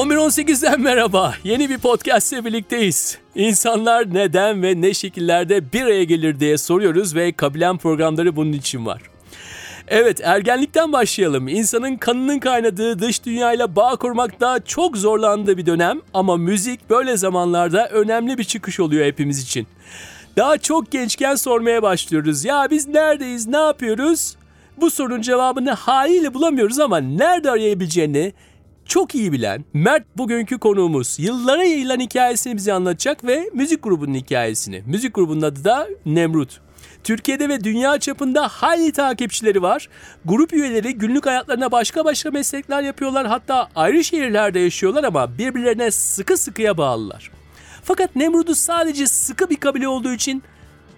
11.18'den merhaba. Yeni bir podcast ile birlikteyiz. İnsanlar neden ve ne şekillerde bir araya gelir diye soruyoruz ve kabilen programları bunun için var. Evet ergenlikten başlayalım. İnsanın kanının kaynadığı dış dünyayla bağ kurmakta çok zorlandığı bir dönem ama müzik böyle zamanlarda önemli bir çıkış oluyor hepimiz için. Daha çok gençken sormaya başlıyoruz. Ya biz neredeyiz, ne yapıyoruz? Bu sorunun cevabını haliyle bulamıyoruz ama nerede arayabileceğini, çok iyi bilen Mert bugünkü konuğumuz. Yıllara yayılan hikayesini bize anlatacak ve müzik grubunun hikayesini. Müzik grubunun adı da Nemrut. Türkiye'de ve dünya çapında hayli takipçileri var. Grup üyeleri günlük hayatlarına başka başka meslekler yapıyorlar. Hatta ayrı şehirlerde yaşıyorlar ama birbirlerine sıkı sıkıya bağlılar. Fakat Nemrut'u sadece sıkı bir kabile olduğu için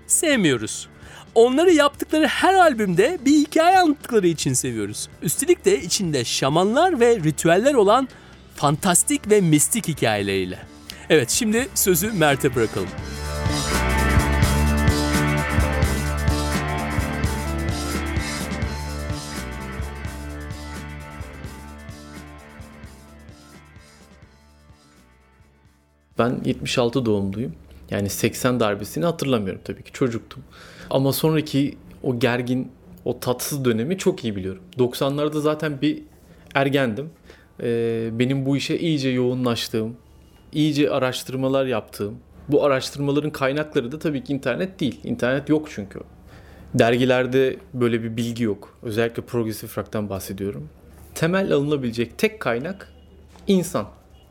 sevmiyoruz. Onları yaptıkları her albümde bir hikaye anlattıkları için seviyoruz. Üstelik de içinde şamanlar ve ritüeller olan fantastik ve mistik hikayeleriyle. Evet şimdi sözü Mert'e bırakalım. Ben 76 doğumluyum. Yani 80 darbesini hatırlamıyorum tabii ki çocuktum. Ama sonraki o gergin, o tatsız dönemi çok iyi biliyorum. 90'larda zaten bir ergendim. Ee, benim bu işe iyice yoğunlaştığım, iyice araştırmalar yaptığım, bu araştırmaların kaynakları da tabii ki internet değil. İnternet yok çünkü. Dergilerde böyle bir bilgi yok. Özellikle progresif rock'tan bahsediyorum. Temel alınabilecek tek kaynak insan.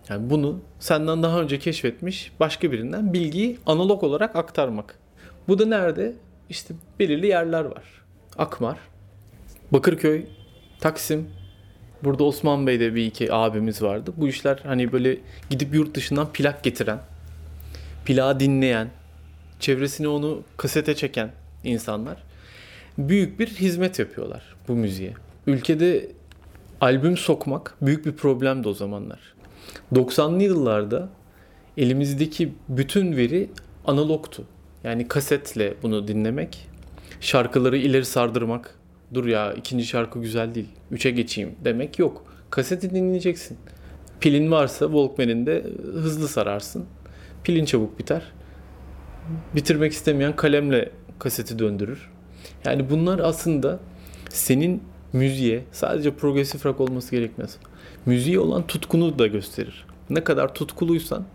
Yani bunu senden daha önce keşfetmiş başka birinden bilgiyi analog olarak aktarmak. Bu da nerede? İşte belirli yerler var. Akmar, Bakırköy, Taksim, burada Osman Bey'de bir iki abimiz vardı. Bu işler hani böyle gidip yurt dışından plak getiren, plağı dinleyen, çevresine onu kasete çeken insanlar büyük bir hizmet yapıyorlar bu müziğe. Ülkede albüm sokmak büyük bir problemdi o zamanlar. 90'lı yıllarda elimizdeki bütün veri analogtu. Yani kasetle bunu dinlemek, şarkıları ileri sardırmak, dur ya ikinci şarkı güzel değil, üçe geçeyim demek yok. Kaseti dinleyeceksin. Pilin varsa Walkman'inde hızlı sararsın. Pilin çabuk biter. Bitirmek istemeyen kalemle kaseti döndürür. Yani bunlar aslında senin müziğe sadece progresif rock olması gerekmez. Müziğe olan tutkunu da gösterir. Ne kadar tutkuluysan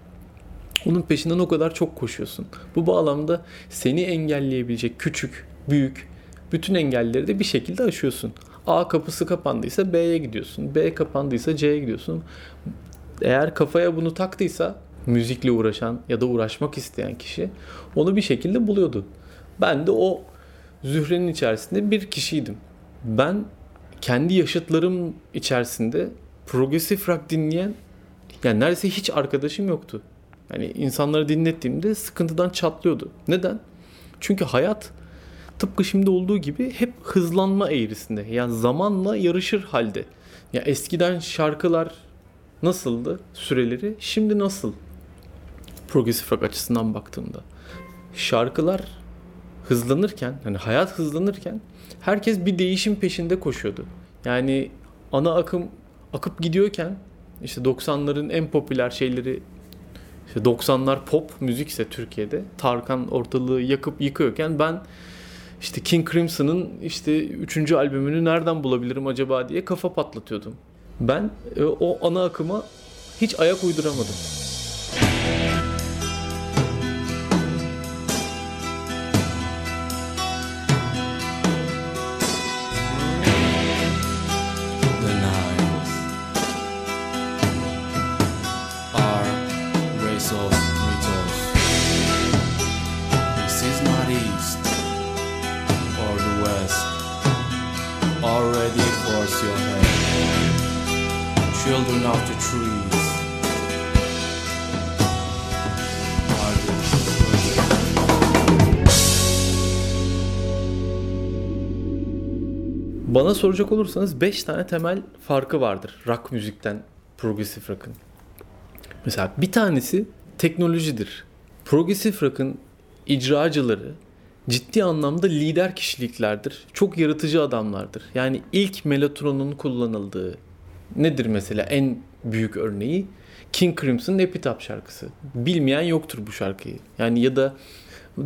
onun peşinden o kadar çok koşuyorsun. Bu bağlamda seni engelleyebilecek küçük, büyük bütün engelleri de bir şekilde aşıyorsun. A kapısı kapandıysa B'ye gidiyorsun. B kapandıysa C'ye gidiyorsun. Eğer kafaya bunu taktıysa müzikle uğraşan ya da uğraşmak isteyen kişi onu bir şekilde buluyordu. Ben de o zührenin içerisinde bir kişiydim. Ben kendi yaşıtlarım içerisinde progresif rock dinleyen yani neredeyse hiç arkadaşım yoktu. Yani insanları dinlettiğimde sıkıntıdan çatlıyordu. Neden? Çünkü hayat tıpkı şimdi olduğu gibi hep hızlanma eğrisinde. Yani zamanla yarışır halde. Ya eskiden şarkılar nasıldı süreleri? Şimdi nasıl? Progresif rock açısından baktığımda. Şarkılar hızlanırken, hani hayat hızlanırken herkes bir değişim peşinde koşuyordu. Yani ana akım akıp gidiyorken işte 90'ların en popüler şeyleri işte 90'lar pop müzikse Türkiye'de Tarkan ortalığı yakıp yıkıyorken ben işte King Crimson'ın işte 3. albümünü nereden bulabilirim acaba diye kafa patlatıyordum. Ben e, o ana akıma hiç ayak uyduramadım. Bana soracak olursanız 5 tane temel farkı vardır rock müzikten progresif rock'ın. Mesela bir tanesi teknolojidir. Progresif rock'ın icracıları ciddi anlamda lider kişiliklerdir. Çok yaratıcı adamlardır. Yani ilk melatonin kullanıldığı nedir mesela en büyük örneği King Crimson'ın Epitaph şarkısı. Bilmeyen yoktur bu şarkıyı. Yani ya da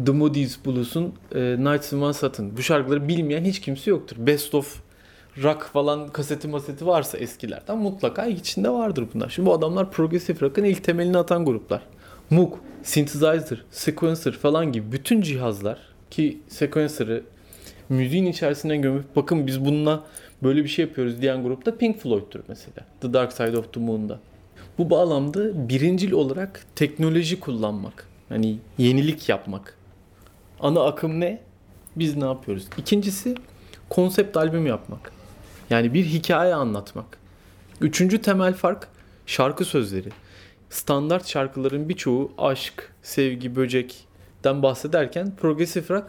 The Moody's Blues'un e, Nights in One. Bu şarkıları bilmeyen hiç kimse yoktur. Best of rock falan kaseti maseti varsa eskilerden mutlaka içinde vardır bunlar. Şimdi bu adamlar progressive rock'ın ilk temelini atan gruplar. Moog, synthesizer, sequencer falan gibi bütün cihazlar ki sequencer'ı müziğin içerisine gömüp bakın biz bununla böyle bir şey yapıyoruz diyen grupta Pink Floyd'tur mesela. The Dark Side of the Moon'da. Bu bağlamda birincil olarak teknoloji kullanmak. Hani yenilik yapmak. Ana akım ne? Biz ne yapıyoruz? İkincisi konsept albüm yapmak. Yani bir hikaye anlatmak. Üçüncü temel fark şarkı sözleri. Standart şarkıların birçoğu aşk, sevgi, böcekten bahsederken progresif rock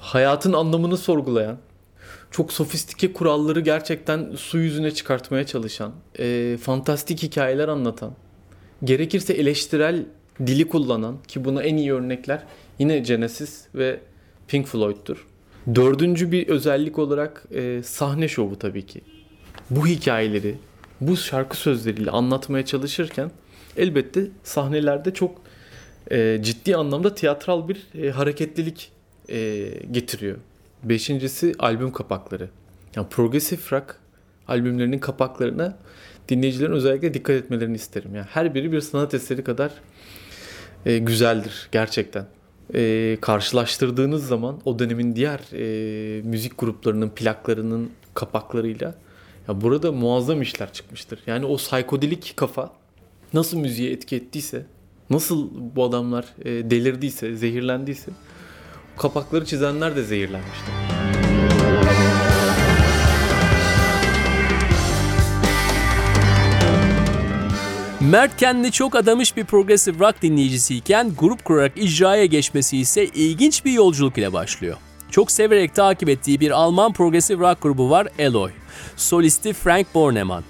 hayatın anlamını sorgulayan, çok sofistike kuralları gerçekten su yüzüne çıkartmaya çalışan, e, fantastik hikayeler anlatan, gerekirse eleştirel dili kullanan ki buna en iyi örnekler yine Genesis ve Pink Floyd'tur. Dördüncü bir özellik olarak e, sahne şovu tabii ki. Bu hikayeleri bu şarkı sözleriyle anlatmaya çalışırken elbette sahnelerde çok e, ciddi anlamda tiyatral bir e, hareketlilik e, getiriyor. Beşincisi albüm kapakları. Yani progresif rock albümlerinin kapaklarına dinleyicilerin özellikle dikkat etmelerini isterim. Yani her biri bir sanat eseri kadar e, güzeldir gerçekten. E, karşılaştırdığınız zaman o dönemin diğer e, müzik gruplarının plaklarının kapaklarıyla ya burada muazzam işler çıkmıştır. Yani o psikodelik kafa nasıl müziğe etki ettiyse, nasıl bu adamlar e, delirdiyse, zehirlendiyse kapakları çizenler de zehirlenmişler. Mert kendi çok adamış bir progressive rock dinleyicisiyken grup kurarak icraya geçmesi ise ilginç bir yolculuk ile başlıyor. Çok severek takip ettiği bir Alman progressive rock grubu var Eloy. Solisti Frank Bornemann.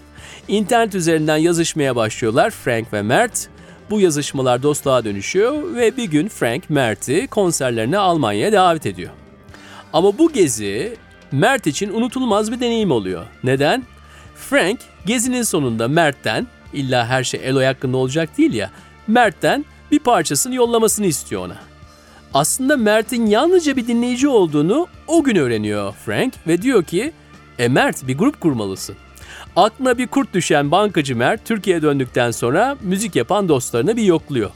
İnternet üzerinden yazışmaya başlıyorlar Frank ve Mert. Bu yazışmalar dostluğa dönüşüyor ve bir gün Frank Mert'i konserlerine Almanya'ya davet ediyor. Ama bu gezi Mert için unutulmaz bir deneyim oluyor. Neden? Frank gezinin sonunda Mert'ten illa her şey Eloy hakkında olacak değil ya. Mert'ten bir parçasını yollamasını istiyor ona. Aslında Mert'in yalnızca bir dinleyici olduğunu o gün öğreniyor Frank ve diyor ki e Mert bir grup kurmalısın. Aklına bir kurt düşen bankacı Mert Türkiye'ye döndükten sonra müzik yapan dostlarını bir yokluyor.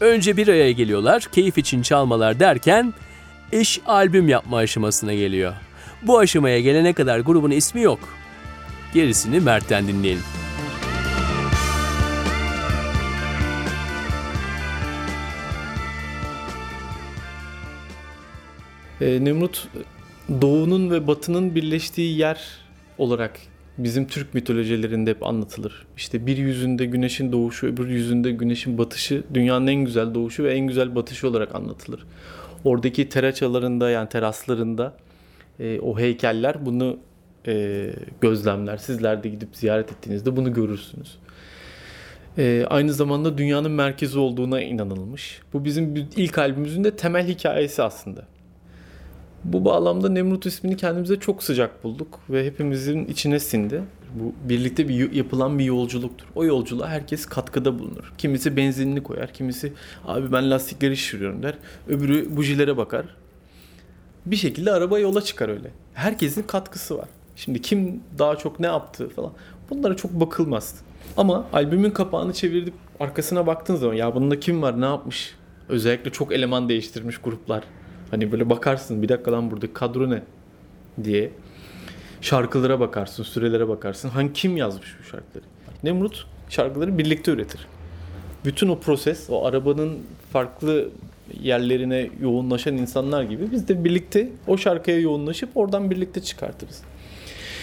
Önce bir araya geliyorlar, keyif için çalmalar derken iş albüm yapma aşamasına geliyor. Bu aşamaya gelene kadar grubun ismi yok. Gerisini Mert'ten dinleyelim. E, Nemrut doğunun ve batının birleştiği yer olarak bizim Türk mitolojilerinde hep anlatılır. İşte bir yüzünde güneşin doğuşu, öbür yüzünde güneşin batışı dünyanın en güzel doğuşu ve en güzel batışı olarak anlatılır. Oradaki teraçalarında yani teraslarında e, o heykeller bunu e, gözlemler. Sizler de gidip ziyaret ettiğinizde bunu görürsünüz. E, aynı zamanda dünyanın merkezi olduğuna inanılmış. Bu bizim ilk albümümüzün de temel hikayesi aslında. Bu bağlamda Nemrut ismini kendimize çok sıcak bulduk ve hepimizin içine sindi. Bu birlikte bir yapılan bir yolculuktur. O yolculuğa herkes katkıda bulunur. Kimisi benzinini koyar, kimisi abi ben lastikleri şişiriyorum der. Öbürü bujilere bakar. Bir şekilde araba yola çıkar öyle. Herkesin katkısı var. Şimdi kim daha çok ne yaptı falan. Bunlara çok bakılmaz. Ama albümün kapağını çevirip arkasına baktığın zaman ya bunda kim var ne yapmış? Özellikle çok eleman değiştirmiş gruplar Hani böyle bakarsın bir dakika lan buradaki kadro ne diye. Şarkılara bakarsın, sürelere bakarsın. Hangi kim yazmış bu şarkıları? Nemrut şarkıları birlikte üretir. Bütün o proses, o arabanın farklı yerlerine yoğunlaşan insanlar gibi biz de birlikte o şarkıya yoğunlaşıp oradan birlikte çıkartırız.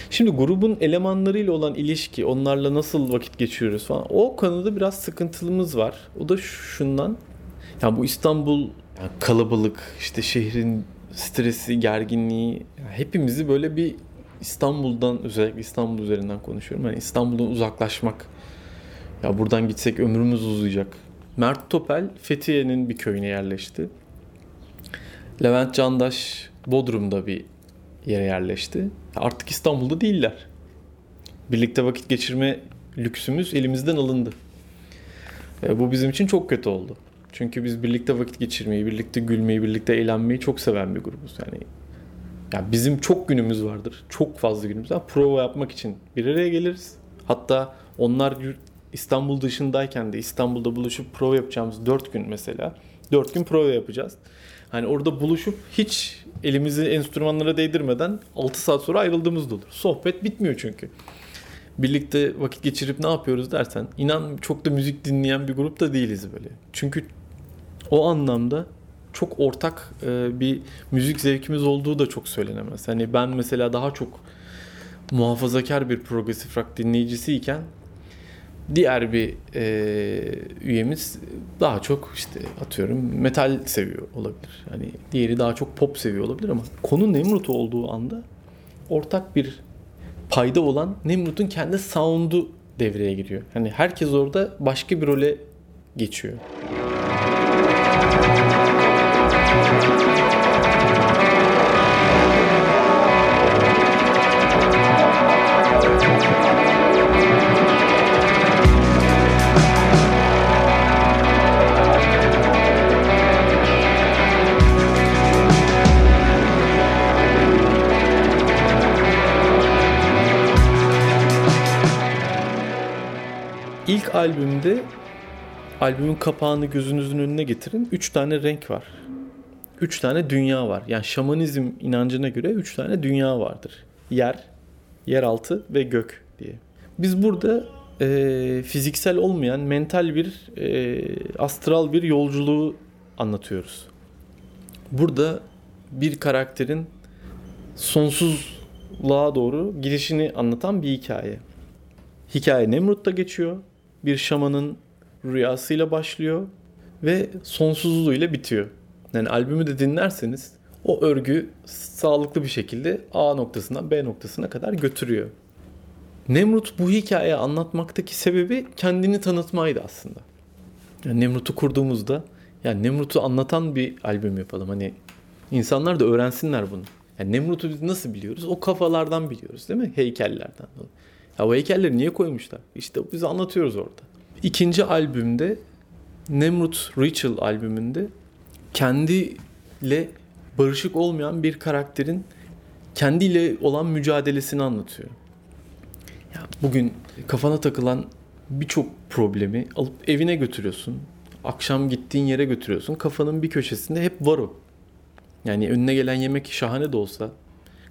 Şimdi grubun elemanlarıyla olan ilişki, onlarla nasıl vakit geçiriyoruz falan. O konuda biraz sıkıntılımız var. O da şundan. Yani bu İstanbul yani kalabalık, işte şehrin stresi, gerginliği hepimizi böyle bir İstanbul'dan özellikle İstanbul üzerinden konuşuyorum. Yani İstanbul'dan uzaklaşmak. Ya buradan gitsek ömrümüz uzayacak. Mert Topel Fethiye'nin bir köyüne yerleşti. Levent Candaş Bodrum'da bir yere yerleşti. Artık İstanbul'da değiller. Birlikte vakit geçirme lüksümüz elimizden alındı. Bu bizim için çok kötü oldu. Çünkü biz birlikte vakit geçirmeyi, birlikte gülmeyi, birlikte eğlenmeyi çok seven bir grubuz. Yani ya bizim çok günümüz vardır. Çok fazla günümüz var. Prova yapmak için bir araya geliriz. Hatta onlar İstanbul dışındayken de İstanbul'da buluşup prova yapacağımız 4 gün mesela. 4 gün prova yapacağız. Hani orada buluşup hiç elimizi enstrümanlara değdirmeden 6 saat sonra ayrıldığımız da olur. Sohbet bitmiyor çünkü. Birlikte vakit geçirip ne yapıyoruz dersen inan çok da müzik dinleyen bir grup da değiliz böyle. Çünkü o anlamda çok ortak e, bir müzik zevkimiz olduğu da çok söylenemez. Hani ben mesela daha çok muhafazakar bir progresif rock dinleyicisiyken diğer bir e, üyemiz daha çok işte atıyorum metal seviyor olabilir. Hani diğeri daha çok pop seviyor olabilir ama konu Nemrut olduğu anda ortak bir payda olan Nemrut'un kendi sound'u devreye giriyor. Hani herkes orada başka bir role geçiyor. Albümde albümün kapağını gözünüzün önüne getirin. Üç tane renk var. Üç tane dünya var. Yani şamanizm inancına göre üç tane dünya vardır. Yer, yeraltı ve gök diye. Biz burada e, fiziksel olmayan mental bir e, astral bir yolculuğu anlatıyoruz. Burada bir karakterin sonsuzluğa doğru gidişini anlatan bir hikaye. Hikaye Nemrut'ta geçiyor bir şamanın rüyasıyla başlıyor ve sonsuzluğuyla bitiyor. Yani albümü de dinlerseniz o örgü sağlıklı bir şekilde A noktasından B noktasına kadar götürüyor. Nemrut bu hikayeyi anlatmaktaki sebebi kendini tanıtmaydı aslında. Yani Nemrut'u kurduğumuzda yani Nemrut'u anlatan bir albüm yapalım. Hani insanlar da öğrensinler bunu. Yani Nemrut'u biz nasıl biliyoruz? O kafalardan biliyoruz değil mi? Heykellerden. Ya o heykelleri niye koymuşlar? İşte biz anlatıyoruz orada. İkinci albümde Nemrut Rachel albümünde kendiyle barışık olmayan bir karakterin kendiyle olan mücadelesini anlatıyor. Ya bugün kafana takılan birçok problemi alıp evine götürüyorsun. Akşam gittiğin yere götürüyorsun. Kafanın bir köşesinde hep var o. Yani önüne gelen yemek şahane de olsa,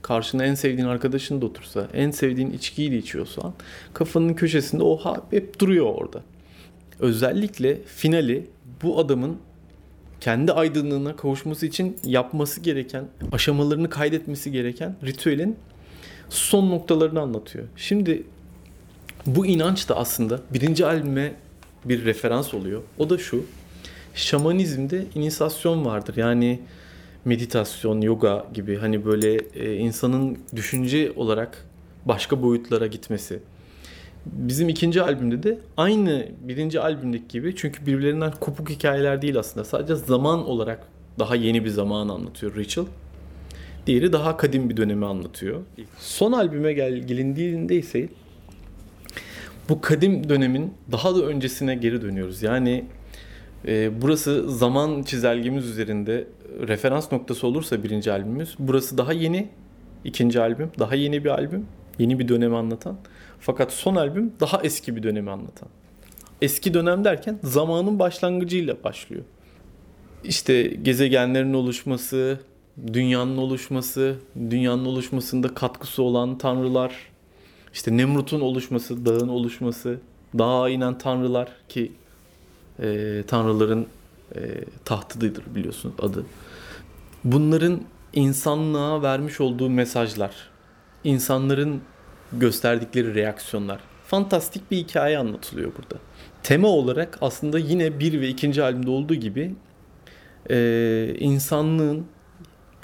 karşına en sevdiğin arkadaşın da otursa, en sevdiğin içkiyi de içiyorsan kafanın köşesinde o hep duruyor orada. Özellikle finali bu adamın kendi aydınlığına kavuşması için yapması gereken, aşamalarını kaydetmesi gereken ritüelin son noktalarını anlatıyor. Şimdi bu inanç da aslında birinci albüme bir referans oluyor. O da şu. Şamanizmde inisasyon vardır. Yani meditasyon, yoga gibi hani böyle e, insanın düşünce olarak başka boyutlara gitmesi. Bizim ikinci albümde de aynı birinci albümdeki gibi çünkü birbirlerinden kopuk hikayeler değil aslında. Sadece zaman olarak daha yeni bir zaman anlatıyor Rachel. Diğeri daha kadim bir dönemi anlatıyor. Son albüme gel gelindiğinde ise bu kadim dönemin daha da öncesine geri dönüyoruz. Yani e, burası zaman çizelgemiz üzerinde referans noktası olursa birinci albümümüz. Burası daha yeni. ikinci albüm. Daha yeni bir albüm. Yeni bir dönemi anlatan. Fakat son albüm daha eski bir dönemi anlatan. Eski dönem derken zamanın başlangıcıyla başlıyor. İşte gezegenlerin oluşması, dünyanın oluşması, dünyanın oluşmasında katkısı olan tanrılar, işte Nemrut'un oluşması, dağın oluşması, dağa inen tanrılar ki e, tanrıların e, tahtıdır biliyorsun adı. Bunların insanlığa vermiş olduğu mesajlar, insanların gösterdikleri reaksiyonlar. Fantastik bir hikaye anlatılıyor burada. Tema olarak aslında yine bir ve ikinci albümde olduğu gibi e, insanlığın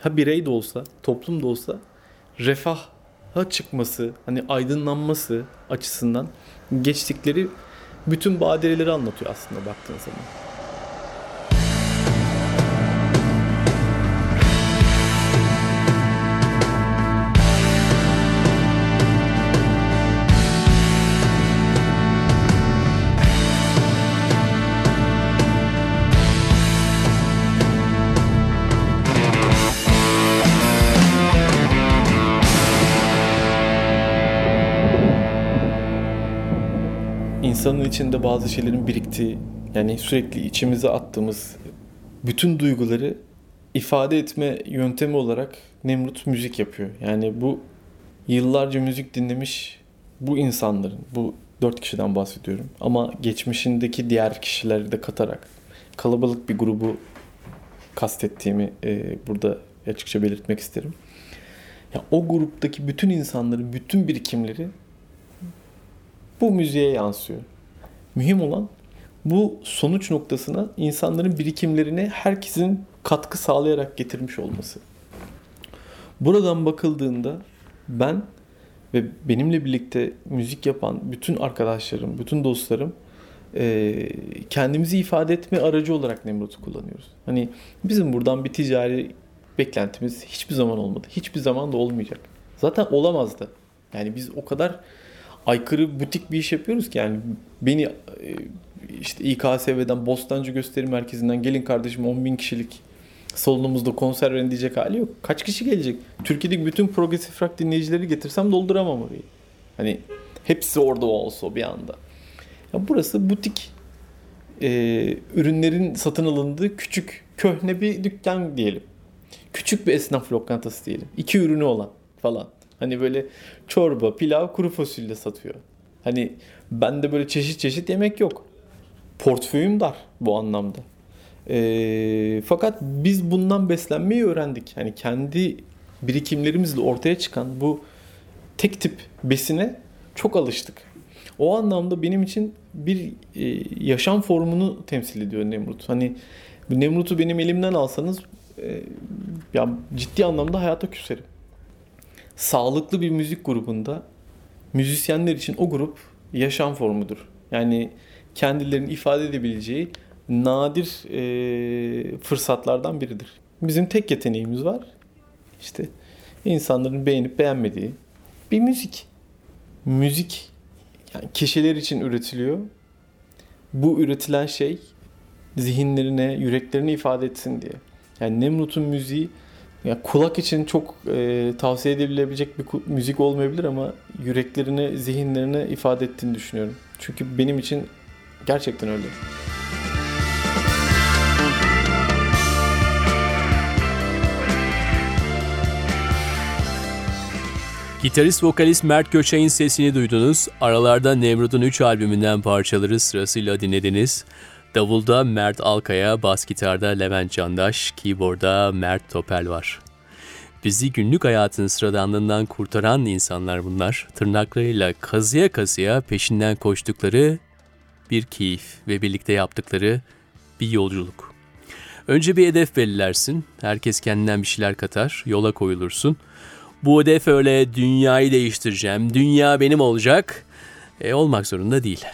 ha birey de olsa, toplum da olsa refaha çıkması, hani aydınlanması açısından geçtikleri bütün badireleri anlatıyor aslında baktığın zaman. İnsanın içinde bazı şeylerin biriktiği, yani sürekli içimize attığımız bütün duyguları ifade etme yöntemi olarak Nemrut müzik yapıyor. Yani bu yıllarca müzik dinlemiş bu insanların, bu dört kişiden bahsediyorum. Ama geçmişindeki diğer kişileri de katarak kalabalık bir grubu kastettiğimi e, burada açıkça belirtmek isterim. Ya o gruptaki bütün insanların bütün birikimleri bu müziğe yansıyor. Mühim olan bu sonuç noktasına insanların birikimlerine herkesin katkı sağlayarak getirmiş olması. Buradan bakıldığında ben ve benimle birlikte müzik yapan bütün arkadaşlarım, bütün dostlarım e, kendimizi ifade etme aracı olarak Nemrut'u kullanıyoruz. Hani bizim buradan bir ticari beklentimiz hiçbir zaman olmadı. Hiçbir zaman da olmayacak. Zaten olamazdı. Yani biz o kadar aykırı butik bir iş yapıyoruz ki yani beni e, işte İKSV'den Bostancı Gösteri Merkezi'nden gelin kardeşim 10 bin kişilik salonumuzda konser verin diyecek hali yok. Kaç kişi gelecek? Türkiye'deki bütün progresif rock dinleyicileri getirsem dolduramam orayı. Hani hepsi orada olsa bir anda. Ya burası butik e, ürünlerin satın alındığı küçük köhne bir dükkan diyelim. Küçük bir esnaf lokantası diyelim. İki ürünü olan falan. Hani böyle çorba, pilav, kuru fasulye satıyor. Hani bende böyle çeşit çeşit yemek yok. Portföyüm dar bu anlamda. E, fakat biz bundan beslenmeyi öğrendik. Yani kendi birikimlerimizle ortaya çıkan bu tek tip besine çok alıştık. O anlamda benim için bir e, yaşam formunu temsil ediyor Nemrut. Hani Nemrut'u benim elimden alsanız e, ya ciddi anlamda hayata küserim. Sağlıklı bir müzik grubunda müzisyenler için o grup yaşam formudur. Yani kendilerini ifade edebileceği nadir e, fırsatlardan biridir. Bizim tek yeteneğimiz var. İşte insanların beğenip beğenmediği bir müzik. Müzik yani kişiler için üretiliyor. Bu üretilen şey zihinlerine, yüreklerine ifade etsin diye. Yani Nemrut'un müziği ya kulak için çok e, tavsiye edilebilecek bir müzik olmayabilir ama yüreklerine, zihinlerine ifade ettiğini düşünüyorum. Çünkü benim için gerçekten öyle. Gitarist vokalist Mert Göçay'ın sesini duydunuz. Aralarda Nemrut'un 3 albümünden parçaları sırasıyla dinlediniz. Davulda Mert Alkaya, bas gitarda Levent Candaş, keyboardda Mert Topel var. Bizi günlük hayatın sıradanlığından kurtaran insanlar bunlar. Tırnaklarıyla kazıya kazıya peşinden koştukları bir keyif ve birlikte yaptıkları bir yolculuk. Önce bir hedef belirlersin. Herkes kendinden bir şeyler katar. Yola koyulursun. Bu hedef öyle dünyayı değiştireceğim, dünya benim olacak. E, olmak zorunda değil.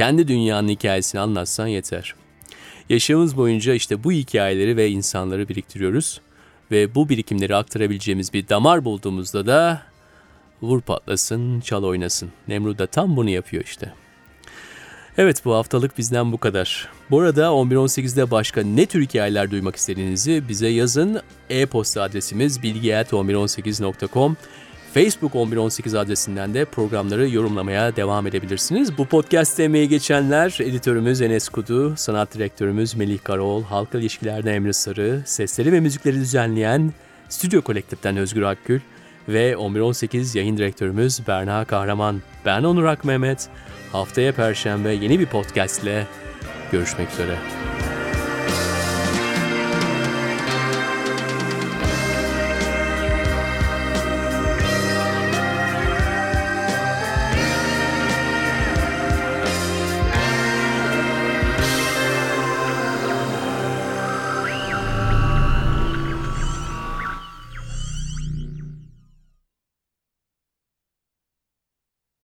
Kendi dünyanın hikayesini anlatsan yeter. Yaşamımız boyunca işte bu hikayeleri ve insanları biriktiriyoruz. Ve bu birikimleri aktarabileceğimiz bir damar bulduğumuzda da vur patlasın, çal oynasın. Nemrut da tam bunu yapıyor işte. Evet bu haftalık bizden bu kadar. Bu arada 11.18'de başka ne tür hikayeler duymak istediğinizi bize yazın. E-posta adresimiz bilgi.1118.com Facebook 1118 adresinden de programları yorumlamaya devam edebilirsiniz. Bu podcast emeği geçenler editörümüz Enes Kudu, sanat direktörümüz Melih Karaoğlu, halka ilişkilerde Emre Sarı, sesleri ve müzikleri düzenleyen Stüdyo Kolektif'ten Özgür Akgül ve 1118 yayın direktörümüz Berna Kahraman. Ben Onur Ak Mehmet. Haftaya Perşembe yeni bir podcast ile görüşmek üzere.